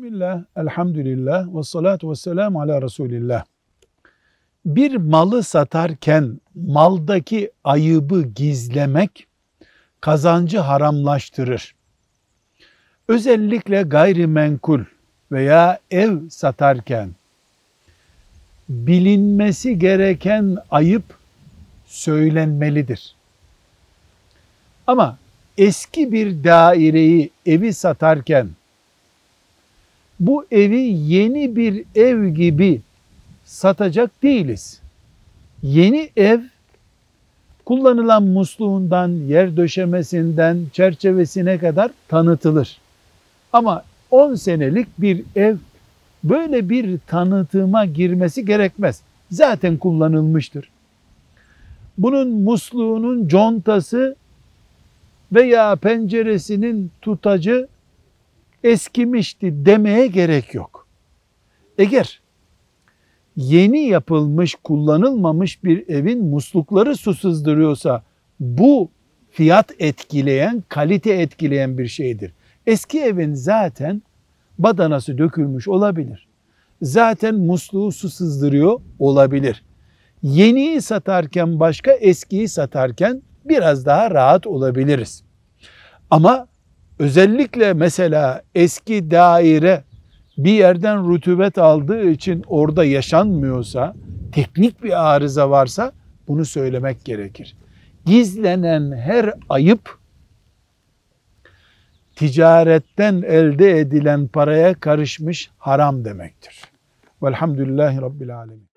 Bismillah, elhamdülillah, ve salatu ve selamu ala Resulillah. Bir malı satarken maldaki ayıbı gizlemek kazancı haramlaştırır. Özellikle gayrimenkul veya ev satarken bilinmesi gereken ayıp söylenmelidir. Ama eski bir daireyi, evi satarken bu evi yeni bir ev gibi satacak değiliz. Yeni ev kullanılan musluğundan, yer döşemesinden, çerçevesine kadar tanıtılır. Ama 10 senelik bir ev böyle bir tanıtıma girmesi gerekmez. Zaten kullanılmıştır. Bunun musluğunun contası veya penceresinin tutacı eskimişti demeye gerek yok. Eğer yeni yapılmış, kullanılmamış bir evin muslukları su sızdırıyorsa bu fiyat etkileyen, kalite etkileyen bir şeydir. Eski evin zaten badanası dökülmüş olabilir. Zaten musluğu su sızdırıyor olabilir. Yeniyi satarken başka, eskiyi satarken biraz daha rahat olabiliriz. Ama özellikle mesela eski daire bir yerden rutubet aldığı için orada yaşanmıyorsa, teknik bir arıza varsa bunu söylemek gerekir. Gizlenen her ayıp ticaretten elde edilen paraya karışmış haram demektir. Velhamdülillahi Rabbil Alemin.